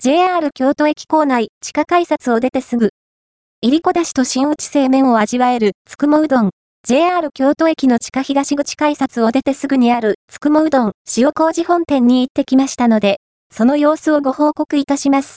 JR 京都駅構内、地下改札を出てすぐ、入りこだしと新内製麺を味わえる、つくもうどん。JR 京都駅の地下東口改札を出てすぐにある、つくもうどん、塩麹本店に行ってきましたので、その様子をご報告いたします。